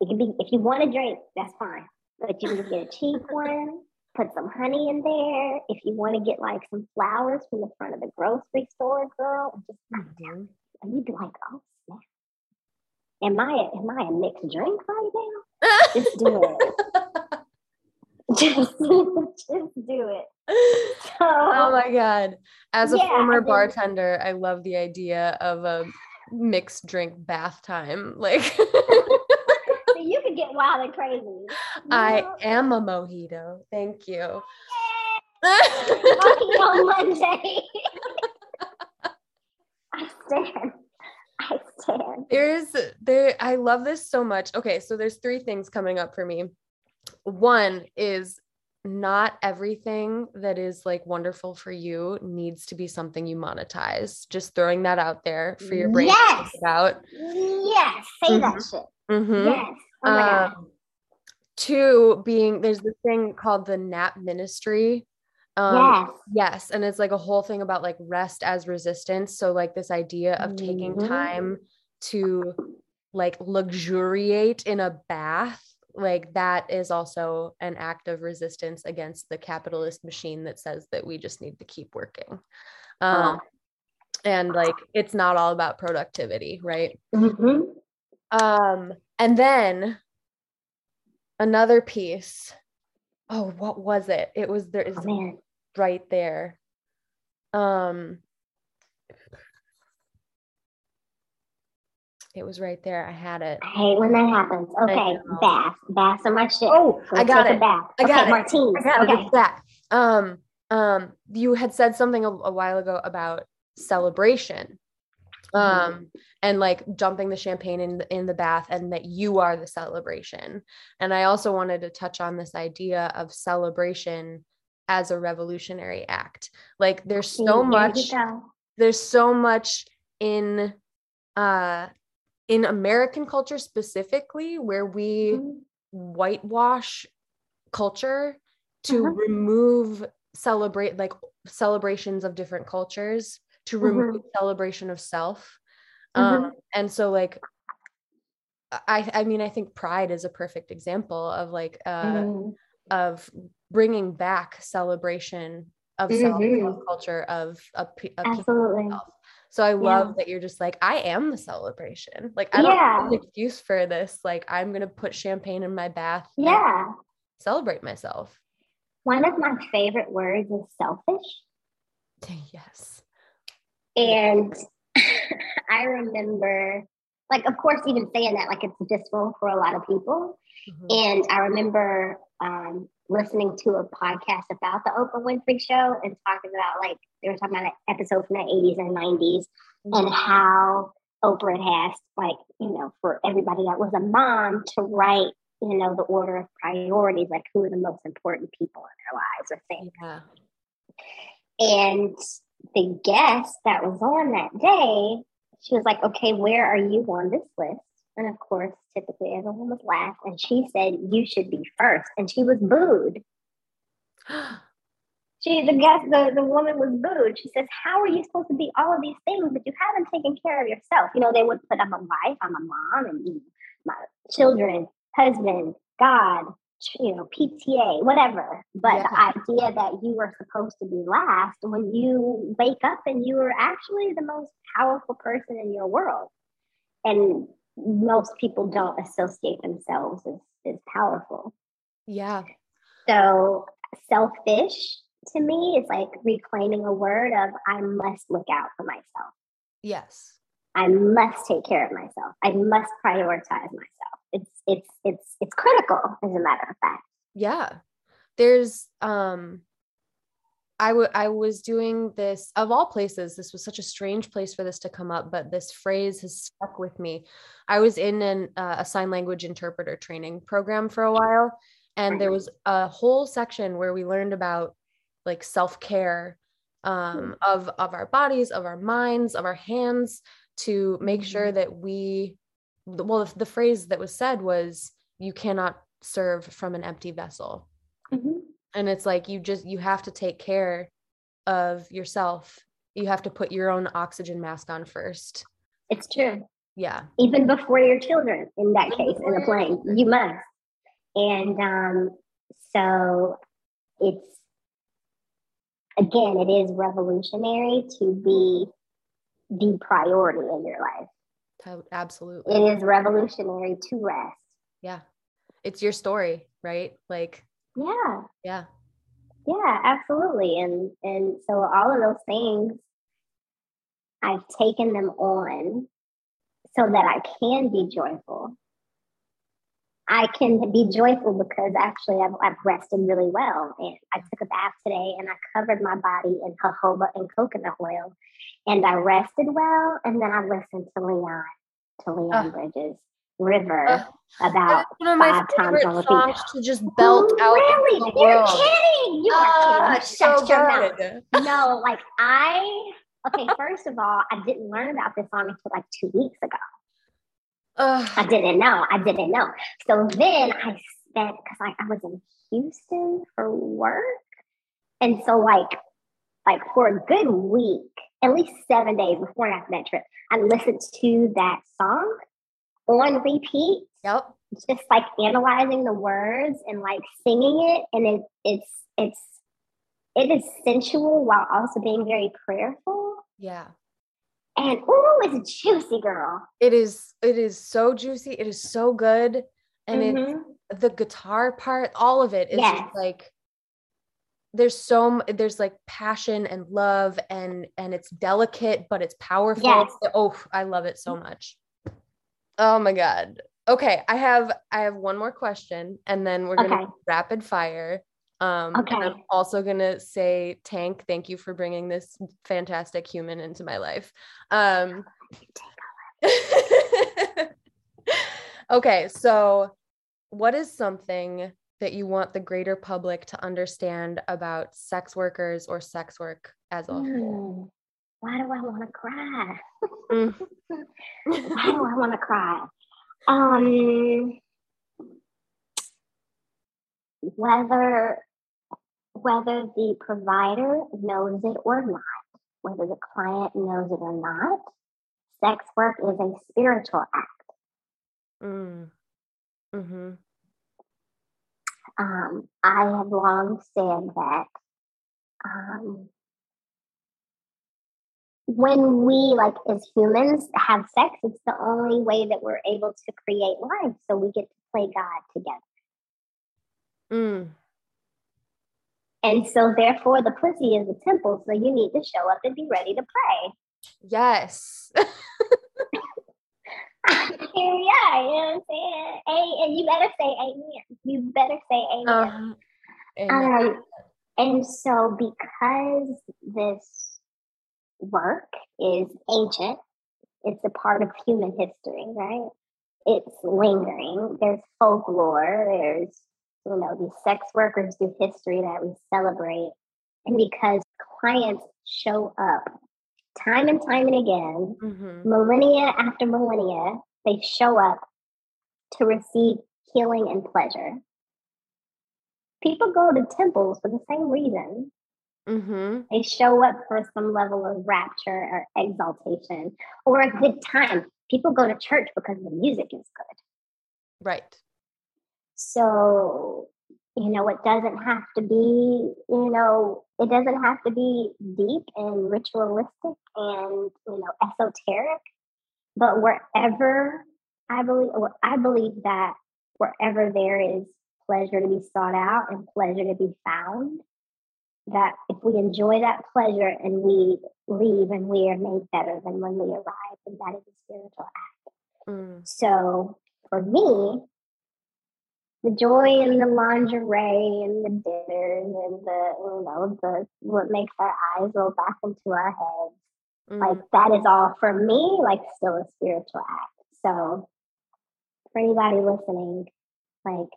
It can be if you want a drink, that's fine. But you can just get a cheap *laughs* one. Put some honey in there. If you want to get like some flowers from the front of the grocery store, girl, just mm-hmm. and you'd be like, oh am I a, am I a mixed drink right now? *laughs* just do it. *laughs* just, just do it. So, oh my god! As a yeah, former bartender, I love the idea of a mixed drink bath time. *laughs* Like you could get wild and crazy. You I am a mojito. Thank you. On Monday. I stand. I stand. There's there I love this so much. Okay, so there's three things coming up for me. One is not everything that is like wonderful for you needs to be something you monetize. Just throwing that out there for your brain yes. to think about. Yes, say mm-hmm. that shit. Mm-hmm. Yes. Oh um, two being there's this thing called the nap ministry um, yes. Yes. And it's like a whole thing about like rest as resistance. So, like, this idea of mm-hmm. taking time to like luxuriate in a bath, like, that is also an act of resistance against the capitalist machine that says that we just need to keep working. Um. And like, it's not all about productivity, right? Mm-hmm. Um, and then another piece oh what was it? It was there is oh, right there. Um it was right there. I had it. I hate when that happens. Okay bath. Baths are my shit. Oh i got it. bath. I got okay, it. martine i got okay. it back um um you had said something a, a while ago about celebration. Um and like jumping the champagne in the, in the bath and that you are the celebration. And i also wanted to touch on this idea of celebration as a revolutionary act. Like there's so much there's so much in uh in american culture specifically where we mm-hmm. whitewash culture to uh-huh. remove celebrate like celebrations of different cultures to remove mm-hmm. celebration of self mm-hmm. um and so like i i mean i think pride is a perfect example of like uh mm-hmm. of bringing back celebration of mm-hmm. self culture of a, a absolutely Self. so I love yeah. that you're just like, I am the celebration. Like I don't yeah. have an excuse for this. Like I'm gonna put champagne in my bath. Yeah. Celebrate myself. One of my favorite words is selfish. *laughs* Yes. And *laughs* I remember, like, of course, even saying that, like, it's blissful for a lot of people. Mm-hmm. And I remember um, listening to a podcast about the Oprah Winfrey Show and talking about, like, they were talking about an episode from the 80s and 90s mm-hmm. and how Oprah has, like, you know, for everybody that was a mom to write, you know, the order of priorities, like who are the most important people in their lives or things. Yeah. And the guest that was on that day, she was like, okay, where are you on this list? And of course, typically everyone was last. And she said, you should be first. And she was booed. *gasps* she, the guest, the, the woman was booed. She says, how are you supposed to be all of these things, but you haven't taken care of yourself? You know, they would put, I'm a wife, I'm a mom, and my children, husband, God, you know, PTA, whatever. But yeah. the *laughs* idea that you were supposed to be last when you wake up and you are actually the most powerful person in your world. And most people don't associate themselves as, as powerful. Yeah. So selfish to me is like reclaiming a word of I must look out for myself. Yes. I must take care of myself. I must prioritize myself it's it's it's it's critical as a matter of fact Yeah. There's um I, w- I was doing this of all places this was such a strange place for this to come up but this phrase has stuck with me i was in an, uh, a sign language interpreter training program for a while and there was a whole section where we learned about like self-care um, of of our bodies of our minds of our hands to make sure mm-hmm. that we well the, the phrase that was said was you cannot serve from an empty vessel. Mm-hmm. And it's like you just you have to take care of yourself. You have to put your own oxygen mask on first. It's true. Yeah. Even before your children in that case in the plane you must. And um so it's again it is revolutionary to be the priority in your life absolutely it is revolutionary to rest yeah it's your story right like yeah. Yeah. Yeah, absolutely. And and so all of those things I've taken them on so that I can be joyful. I can be joyful because actually I've, I've rested really well. And I took a bath today and I covered my body in jojoba and coconut oil. And I rested well. And then I listened to Leon, to Leon uh, Bridges river uh, about one of my favorite songs to just belt out. Really? You're world. kidding. You are uh, kidding. So good. No, like I okay, first of all, I didn't learn about this song until like two weeks ago. Uh, I didn't know. I didn't know. So then I spent because I, I was in Houston for work. And so like like for a good week, at least seven days before and after that trip, I listened to that song on repeat. Yep. Just like analyzing the words and like singing it. And it, it's, it's, it is sensual while also being very prayerful. Yeah. And oh, it's juicy, girl. It is, it is so juicy. It is so good. And mm-hmm. it's the guitar part, all of it is yes. just like there's so there's like passion and love and and it's delicate but it's powerful yes. oh i love it so much Oh my god. Okay, I have I have one more question and then we're gonna okay. rapid fire. Um okay. and I'm also gonna say Tank, thank you for bringing this fantastic human into my life. Um *laughs* Okay, so what is something that you want the greater public to understand about sex workers or sex work as a whole? Why do I want to cry? Mm. *laughs* Why do I want to cry? Um, whether whether the provider knows it or not, whether the client knows it or not, sex work is a spiritual act. Mm. Mm-hmm. Um, I have long said that um, when we like as humans have sex it's the only way that we're able to create life so we get to play god together mm. And so therefore the pussy is a temple so you need to show up and be ready to pray yes *laughs* yeah you know what i'm saying a- and you better say amen you better say amen, uh, amen. Um, and so because this work is ancient. It's a part of human history, right? It's lingering. There's folklore. There's, you know, these sex workers do history that we celebrate. And because clients show up time and time and again, mm-hmm. millennia after millennia, they show up to receive healing and pleasure. People go to temples for the same reason. Mm-hmm. They show up for some level of rapture or exaltation or a good time. People go to church because the music is good. Right. So, you know, it doesn't have to be, you know, it doesn't have to be deep and ritualistic and, you know, esoteric. But wherever I believe, I believe that wherever there is pleasure to be sought out and pleasure to be found, that if we enjoy that pleasure and we leave and we are made better than when we arrive, and that is a spiritual act. Mm. So for me, the joy in the lingerie and the dinners and the you know the what makes our eyes roll back into our heads. Mm. Like that is all for me, like still a spiritual act. So for anybody listening, like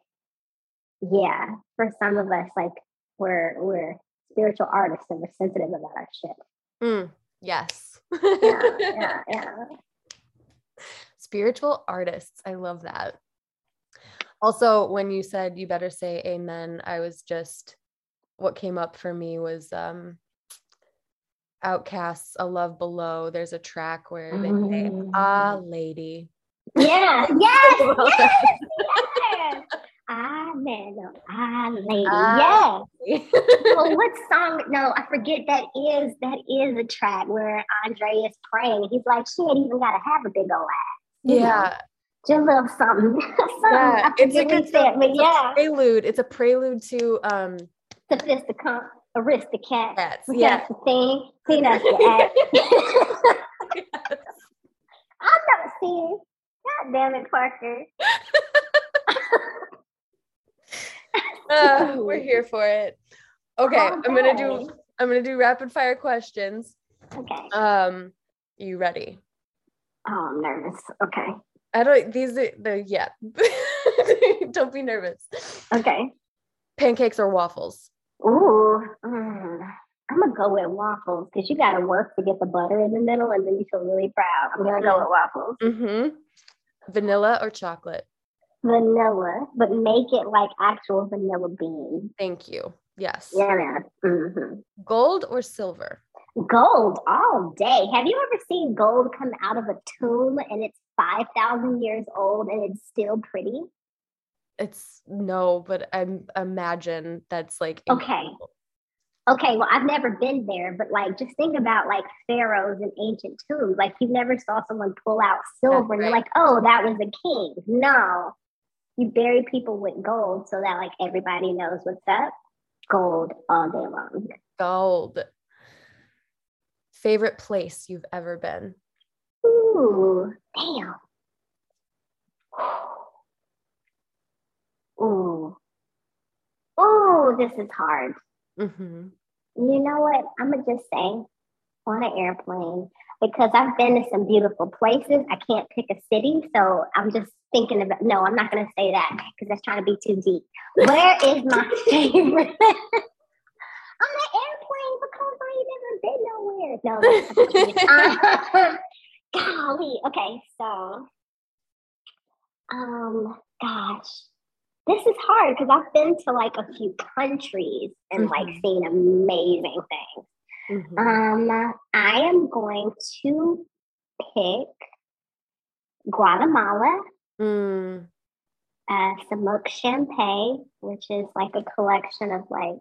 yeah, for some of us, like we're we're spiritual artists and we're sensitive about our shit. Mm, yes. yeah, yeah, *laughs* yeah. Spiritual artists. I love that. Also, when you said you better say amen, I was just what came up for me was um OutKast's a love below there's a track where they say ah mm. lady yeah yes yes, *laughs* yes. Ah man, ah lady, ah. yes. well, *laughs* what song? No, I forget. That is that is a track where Andre is praying. He's like, she ain't even gotta have a big old ass. Yeah, just a little something. *laughs* something. Yeah, it's a good said, but yeah. prelude. It's a prelude to um sophisticate aristocrat. Yes, yeah. That's the thing. See, that's the act. yes. I've never seen. God damn it, Parker. *laughs* uh, *laughs* we're here for it. Okay, I'm gonna do I'm gonna do rapid fire questions. Okay. Um, you ready? Oh, I'm nervous. Okay. I don't. These the yeah. *laughs* don't be nervous. Okay. Pancakes or waffles? Ooh, mm, I'm gonna go with waffles because you gotta work to get the butter in the middle, and then you feel really proud. I'm gonna go with waffles. Mm-hmm. Vanilla or chocolate? Vanilla, but make it like actual vanilla bean. Thank you. Yes. Yeah, man. Mm-hmm. Gold or silver? Gold all day. Have you ever seen gold come out of a tomb and it's 5,000 years old and it's still pretty? It's no, but I imagine that's like incredible. okay. Okay, well, I've never been there, but like, just think about like pharaohs and ancient tombs. Like, you never saw someone pull out silver and you're like, oh, that was a king. No, you bury people with gold so that like everybody knows what's up. Gold all day long. Gold. Favorite place you've ever been? Ooh, damn. Ooh. Ooh, this is hard. Mm-hmm. You know what? I'm going to just say on an airplane because I've been to some beautiful places. I can't pick a city. So I'm just thinking about, no, I'm not going to say that because that's trying to be too deep. Where is my *laughs* favorite? on an airplane because I ain't never been. No, golly. Okay, so um gosh. This is hard because I've been to like a few countries and mm-hmm. like seen amazing things. Mm-hmm. Um I am going to pick Guatemala. Mm. Uh, Semuc Champey, which is like a collection of like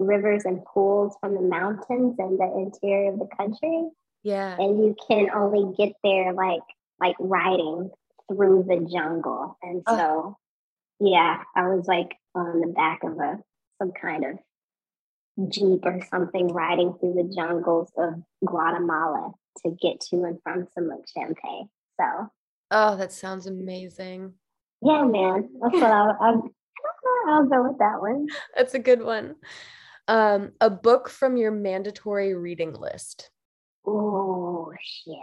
rivers and pools from the mountains and the interior of the country. Yeah. And you can only get there like like riding through the jungle. And so oh. yeah, I was like on the back of a some kind of jeep or something riding through the jungles of Guatemala to get to and from Semuc Champey. So Oh, that sounds amazing. Yeah, man. That's what I, I I'll go with that one. *laughs* That's a good one. Um, a book from your mandatory reading list. Oh shit.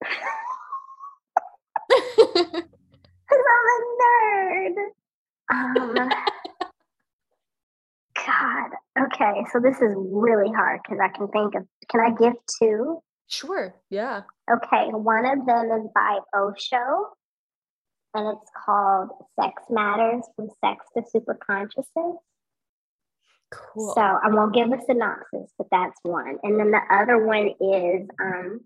*laughs* I'm a nerd. Um, God. Okay, so this is really hard because I can think of. Can I give two? Sure. Yeah. Okay, one of them is by Osho, and it's called "Sex Matters: From Sex to Superconsciousness." Cool. So I won't give a synopsis, but that's one. And then the other one is um,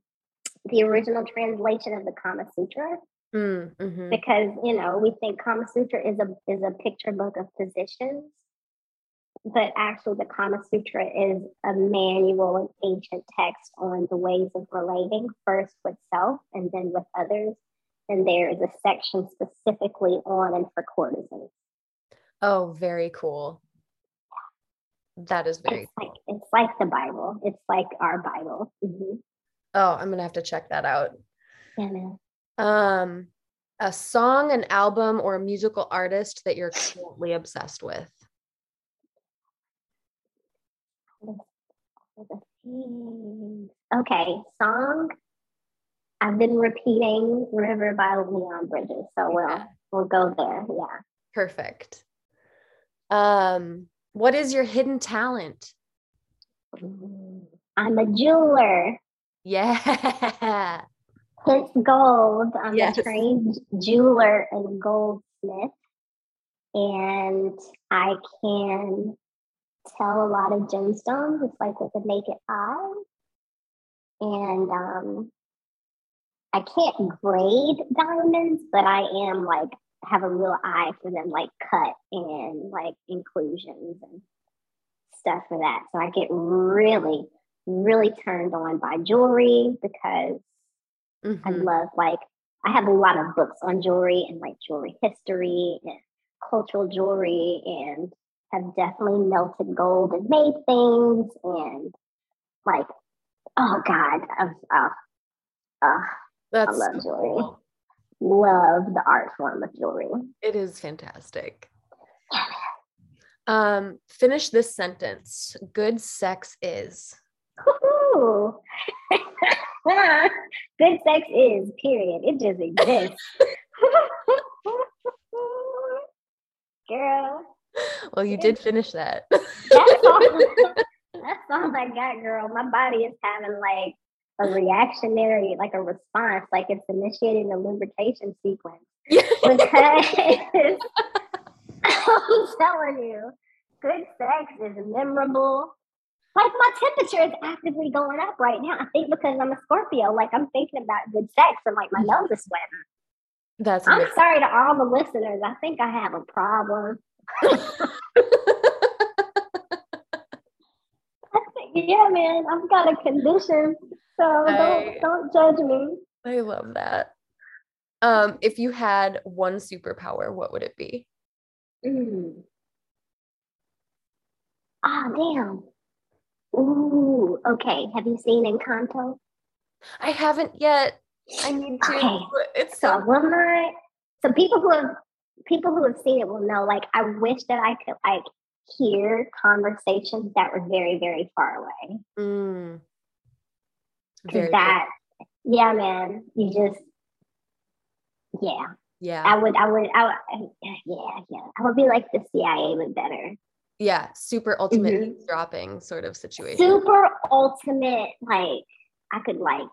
the original translation of the Kama Sutra. Mm, mm-hmm. Because you know we think Kama Sutra is a is a picture book of positions, but actually the Kama Sutra is a manual and ancient text on the ways of relating first with self and then with others. And there is a section specifically on and for courtesans. Oh, very cool. That is very it's cool. like it's like the Bible. It's like our Bible. Mm-hmm. Oh, I'm gonna have to check that out. Yeah, man. Um, A song, an album, or a musical artist that you're currently obsessed with. Okay, song. I've been repeating River by Leon Bridges, so we'll we'll go there. Yeah. Perfect. Um, what is your hidden talent? I'm a jeweler. Yeah. *laughs* Hence gold. I'm Yes. a trained jeweler and goldsmith. And I can tell a lot of gemstones. It's like with the naked eye. And um I can't grade diamonds, but I am like have a real eye for them, like cut and like inclusions and stuff for that. So I get really, really turned on by jewelry because I Mhm. love like I have a lot of books on jewelry and like jewelry history and cultural jewelry and have definitely melted gold and made things and like oh god I've, uh, uh, That's love jewelry. cool. Love the art form of jewelry It is fantastic. Um, finish this sentence. Good sex is. *laughs* Good sex is period it just exists *laughs* girl Well, you did finish that. That's all, *laughs* that's all I got, girl. My body is having like a reactionary, like a response, like it's initiating a lubrication sequence. *laughs* *laughs* Because *laughs* I'm telling you, good sex is memorable. Like my temperature is actively going up right now. I think because I'm a Scorpio, like I'm thinking about good sex and like my mm-hmm. nose is sweating. That's I'm amazing. sorry to all the listeners. I think I have a problem. Yeah, man, I've got a condition. So I- don't don't judge me. I love that. Um, if you had one superpower, what would it be? Mm. Ah, damn. Ooh, okay. Have you seen Encanto? I haven't yet. I need to. Okay. It's So so will not. So people who have people who have seen it will know. Like, I wish that I could like hear conversations that were very, very far away. mm, very that, yeah, man, you just, yeah. yeah. I would, I would, I would, yeah, yeah. I would be like the CIA, but better. yeah, super ultimate Mhm. eavesdropping sort of situation. Super ultimate, like I could like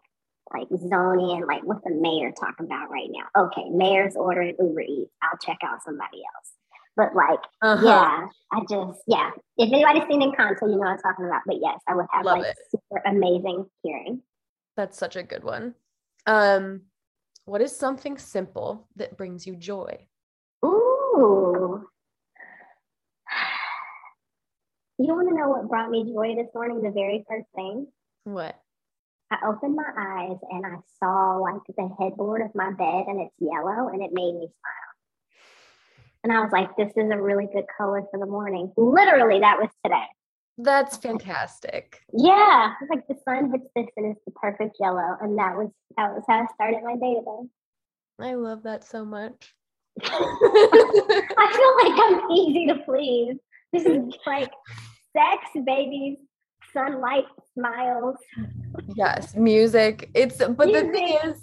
like zone in like what the mayor talking about right now. Okay, mayor's ordering Uber Eats. I'll check out somebody else. But like, Uh-huh. yeah, I just yeah. If anybody's seen Encanto, you know what I'm talking about. But yes, I would have Love like it. super amazing hearing. That's such a good one. Um, what is something simple that brings you joy? Ooh. *sighs* You want to know what brought me joy this morning? The very first thing. What? I opened my eyes and I saw like the headboard of my bed and it's yellow and it made me smile. And I was like, this is a really good color for the morning. Literally, that was today. That's fantastic. Yeah. It's like the sun hits this and it's the perfect yellow. And that was that was how I started my day today. I love that so much. *laughs* I feel like I'm *laughs* easy to please. This is like sex, babies, sunlight, smiles. yes, music. It's but the thing is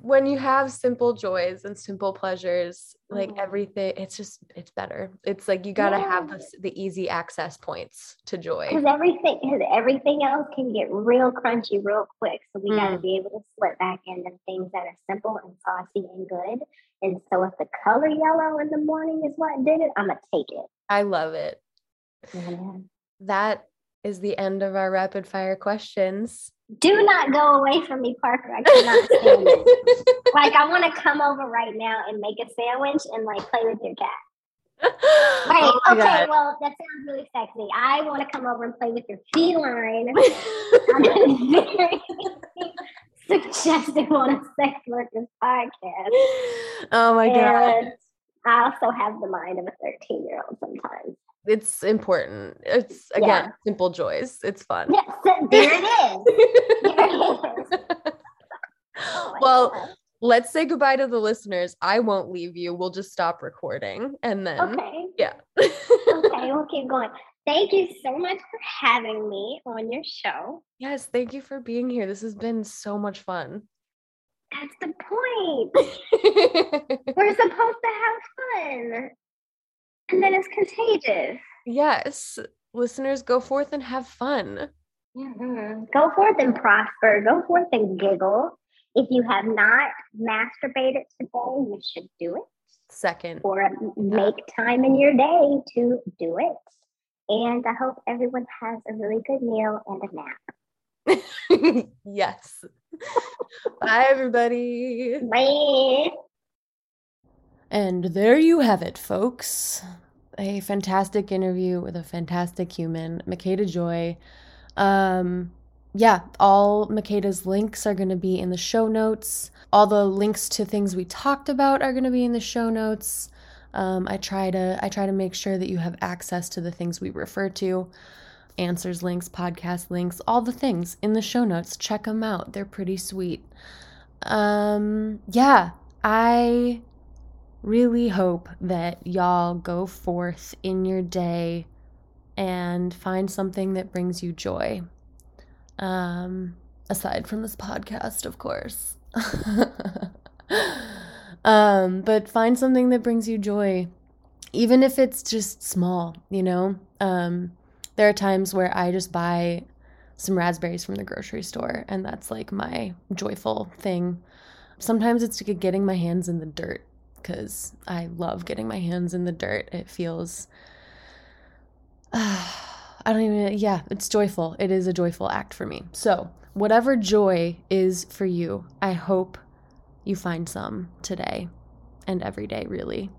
when you have simple joys and simple pleasures, like Mhm. everything, it's just it's better. It's like you gotta have the, the easy access points to joy. Because everything, because everything else can get real crunchy real quick. So we got to Mm. be able to slip back into things that are simple and saucy and good. And so if the color yellow in the morning is what did it, I'm gonna take it. I love it. Man. That is the end of our rapid fire questions. Do not go away from me, Parker. I cannot stand it. *laughs* Like I want to come over right now and make a sandwich and like play with your cat. Right? oh okay. God. Well, that sounds really sexy. I want to come over and play with your feline. *laughs* I'm very *laughs* suggestive on a sex workers podcast. oh my god. I also have the mind of a 13 year old sometimes. It's important. It's again Yeah. simple joys. It's fun. Yes, there it is. There it is. Oh *laughs* Well, God. let's say goodbye to the listeners. I won't leave you. We'll just stop recording and then Okay. yeah. Okay, we'll *laughs* keep going. Thank you so much for having me on your show. yes, thank you for being here. This has been so much fun. That's the point. *laughs* We're supposed to have fun. And then it's contagious. yes. Listeners, go forth and have fun. Mhm. Go forth and prosper. Go forth and giggle. If you have not masturbated today, you should do it Second. or make time in your day to do it. And I hope everyone has a really good meal and a nap. *laughs* yes. Bye, everybody. Bye. And there you have it, folks. A fantastic interview with a fantastic human, Makeda Joi. Um, yeah, all Makeda's links are going to be in the show notes. All the links to things we talked about are going to be in the show notes. Um, I try to I try to make sure that you have access to the things we refer to, ANSWER's links, podcast links, all the things in the show notes. Check them out; they're pretty sweet. Um, yeah, I really hope that y'all go forth in your day and find something that brings you joy. Um, aside from this podcast, of course. *laughs* um, but find something that brings you joy, even if it's just small, you know? Um, there are times where I just buy some raspberries from the grocery store, and that's like my joyful thing. Sometimes it's getting my hands in the dirt because I love getting my hands in the dirt. It feels, *sighs* I don't even, yeah, it's joyful. It is a joyful act for me. So, whatever joy is for you, I hope you find some today and every day, really.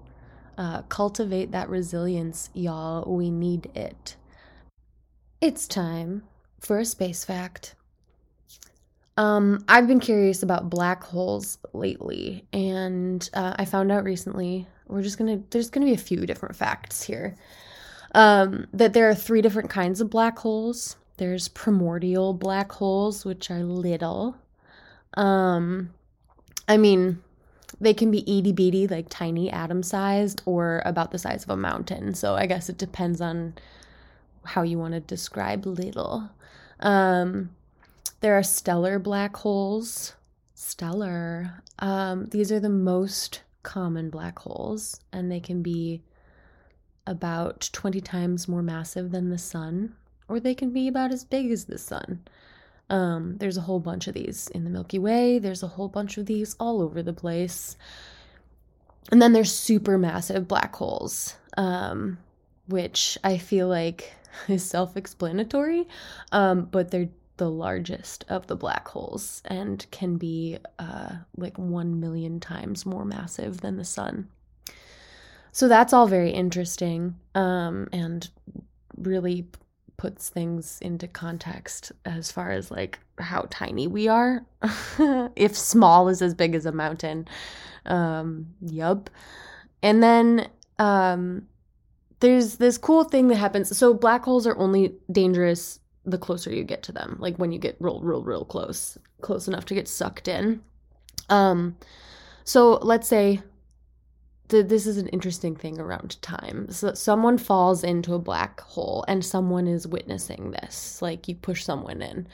Uh, cultivate that resilience, y'all. We need it. It's time for a space fact. Um, I've been curious about black holes lately, and uh, I found out recently. We're just gonna. There's gonna be a few different facts here. Um, that there are three different kinds of black holes. There's primordial black holes, which are little. Um, I mean, they can be itty bitty, like tiny atom sized, or about the size of a mountain. So I guess it depends on how you want to describe little. Um, there are stellar black holes. Stellar. Um, these are the most common black holes, and they can be about 20 times more massive than the sun, or they can be about as big as the sun. Um, there's a whole bunch of these in the Milky Way. There's a whole bunch of these all over the place. And then there's supermassive black holes, um, which I feel like *laughs* is self explanatory, um, but they're the largest of the black holes and can be uh, like 1 million times more massive than the sun. So that's all very interesting um, and really puts things into context as far as like how tiny we are. *laughs* if small is as big as a mountain. Um, yup. And then um, there's this cool thing that happens. So black holes are only dangerous the closer you get to them, like when you get real, real, real close, close enough to get sucked in. Um, so let's say th- this is an interesting thing around time. So someone falls into a black hole and someone is witnessing this. Like you push someone in,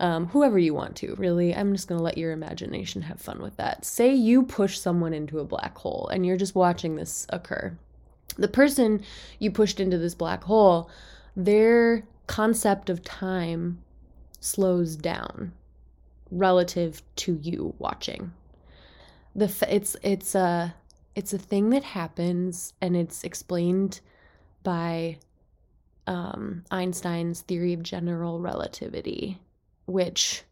um, whoever you want to, really. I'm just going to let your imagination have fun with that. Say you push someone into a black hole and you're just watching this occur. The person you pushed into this black hole, their concept of time slows down relative to you watching. The f- it's it's a it's a thing that happens and it's explained by um, Einstein's theory of general relativity, which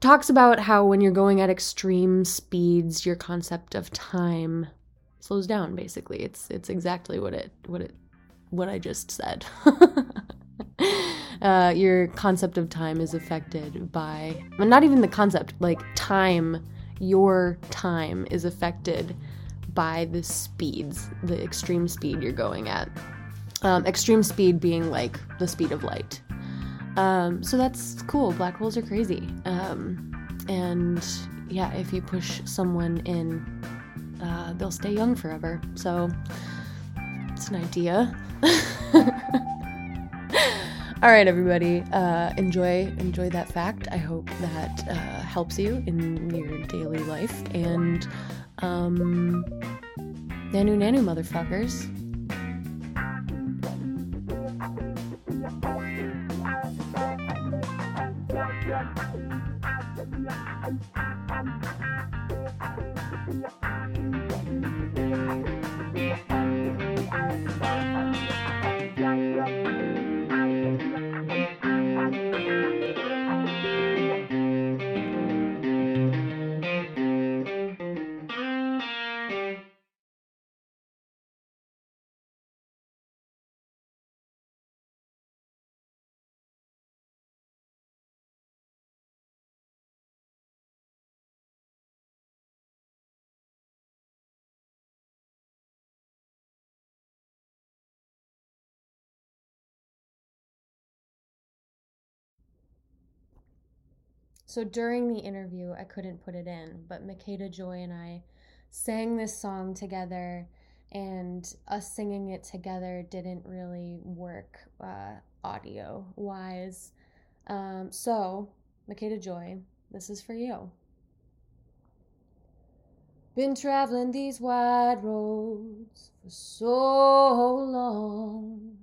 talks about how when you're going at extreme speeds, your concept of time slows down. Basically, it's it's exactly what it what it what I just said. *laughs* *laughs* uh, your concept of time is affected by, well, not even the concept, like time, your time is affected by the speeds, the extreme speed you're going at. Um, extreme speed being like the speed of light. Um, so that's cool. Black holes are crazy. Um, and yeah, if you push someone in, uh, they'll stay young forever. So it's an idea. *laughs* All right, everybody, uh, enjoy enjoy that fact. I hope that uh, helps you in your daily life. And um, nanu nanu, motherfuckers. So during the interview, I couldn't put it in, but Makeda Joi and I sang this song together, and us singing it together didn't really work uh, audio wise. Um, so, Makeda Joi, this is for you. Been traveling these wide roads for so long.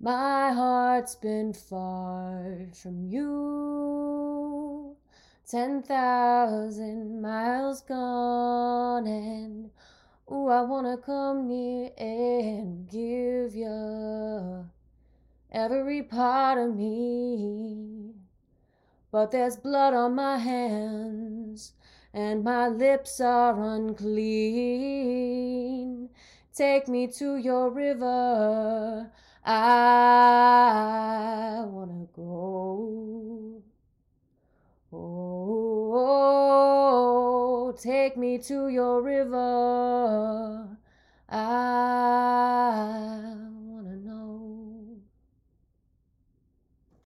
My heart's been far from you. Ten thousand miles gone, and ooh, I wanna come near and give you every part of me. But there's blood on my hands, and my lips are unclean. Take me to your river. I wanna go. Oh, take me to your river. I'll